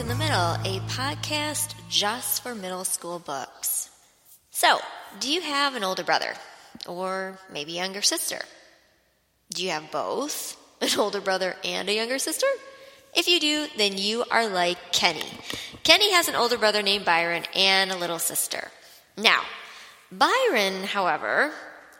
in the Middle, a podcast just for middle school books. So, do you have an older brother? Or maybe younger sister? Do you have both? An older brother and a younger sister? If you do, then you are like Kenny. Kenny has an older brother named Byron and a little sister. Now, Byron, however,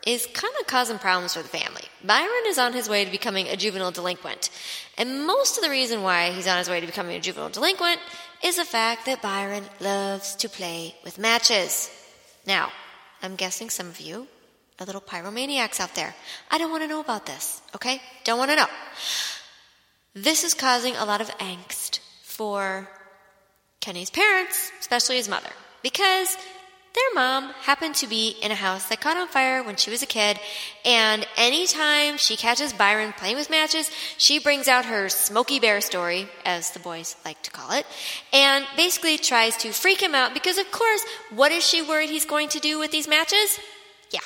is kind of causing problems for the family. Byron is on his way to becoming a juvenile delinquent. And most of the reason why he's on his way to becoming a juvenile delinquent is the fact that Byron loves to play with matches. Now, I'm guessing some of you are little pyromaniacs out there. I don't want to know about this, okay? Don't want to know. This is causing a lot of angst for Kenny's parents, especially his mother, because their mom happened to be in a house that caught on fire when she was a kid, and anytime she catches Byron playing with matches, she brings out her Smokey Bear story, as the boys like to call it, and basically tries to freak him out because, of course, what is she worried he's going to do with these matches? Yeah,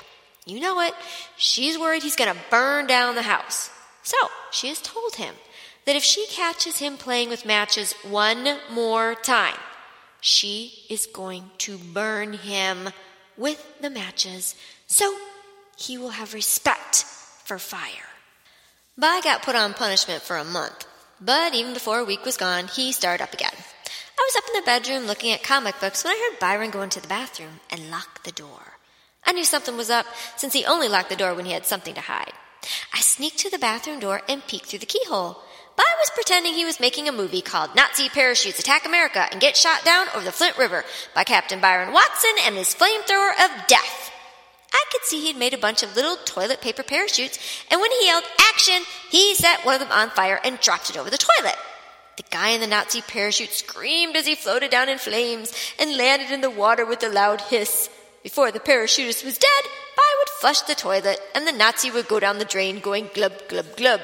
you know it. She's worried he's going to burn down the house. So, she has told him that if she catches him playing with matches one more time, she is going to burn him with the matches so he will have respect for fire. By got put on punishment for a month, but even before a week was gone, he started up again. I was up in the bedroom looking at comic books when I heard Byron go into the bathroom and lock the door. I knew something was up since he only locked the door when he had something to hide. I sneaked to the bathroom door and peeked through the keyhole. By was pretending he was making a movie called Nazi Parachutes Attack America and Get Shot Down over the Flint River by Captain Byron Watson and his flamethrower of death. I could see he'd made a bunch of little toilet paper parachutes, and when he yelled action, he set one of them on fire and dropped it over the toilet. The guy in the Nazi parachute screamed as he floated down in flames and landed in the water with a loud hiss. Before the parachutist was dead, By would flush the toilet, and the Nazi would go down the drain going glub, glub, glub.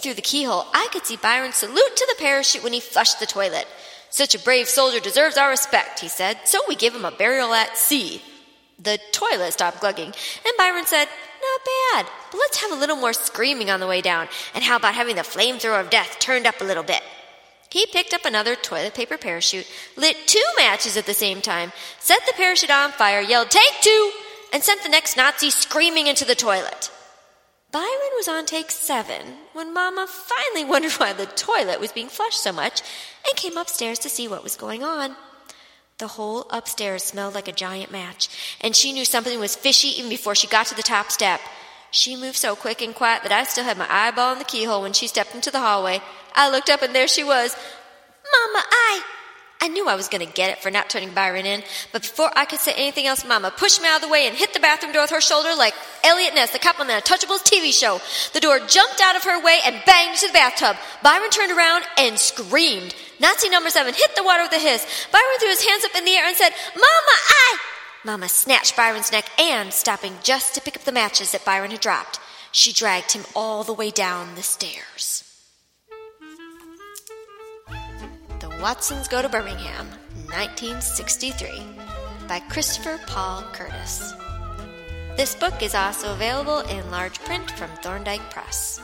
Through the keyhole, I could see Byron salute to the parachute when he flushed the toilet. Such a brave soldier deserves our respect, he said, so we give him a burial at sea. The toilet stopped glugging, and Byron said, Not bad, but let's have a little more screaming on the way down, and how about having the flamethrower of death turned up a little bit? He picked up another toilet paper parachute, lit two matches at the same time, set the parachute on fire, yelled, Take two! and sent the next Nazi screaming into the toilet. Was on take seven when Mama finally wondered why the toilet was being flushed so much and came upstairs to see what was going on. The whole upstairs smelled like a giant match, and she knew something was fishy even before she got to the top step. She moved so quick and quiet that I still had my eyeball in the keyhole when she stepped into the hallway. I looked up and there she was. Mama, I. Knew I was going to get it for not turning Byron in, but before I could say anything else, Mama pushed me out of the way and hit the bathroom door with her shoulder like Eliot Ness, the cop on the Untouchables TV show. The door jumped out of her way and banged into the bathtub. Byron turned around and screamed. Nazi number seven hit the water with a hiss. Byron threw his hands up in the air and said, Mama, I. Mama snatched Byron's neck and, stopping just to pick up the matches that Byron had dropped, she dragged him all the way down the stairs. Watsons Go to Birmingham, 1963, by Christopher Paul Curtis. This book is also available in large print from Thorndike Press.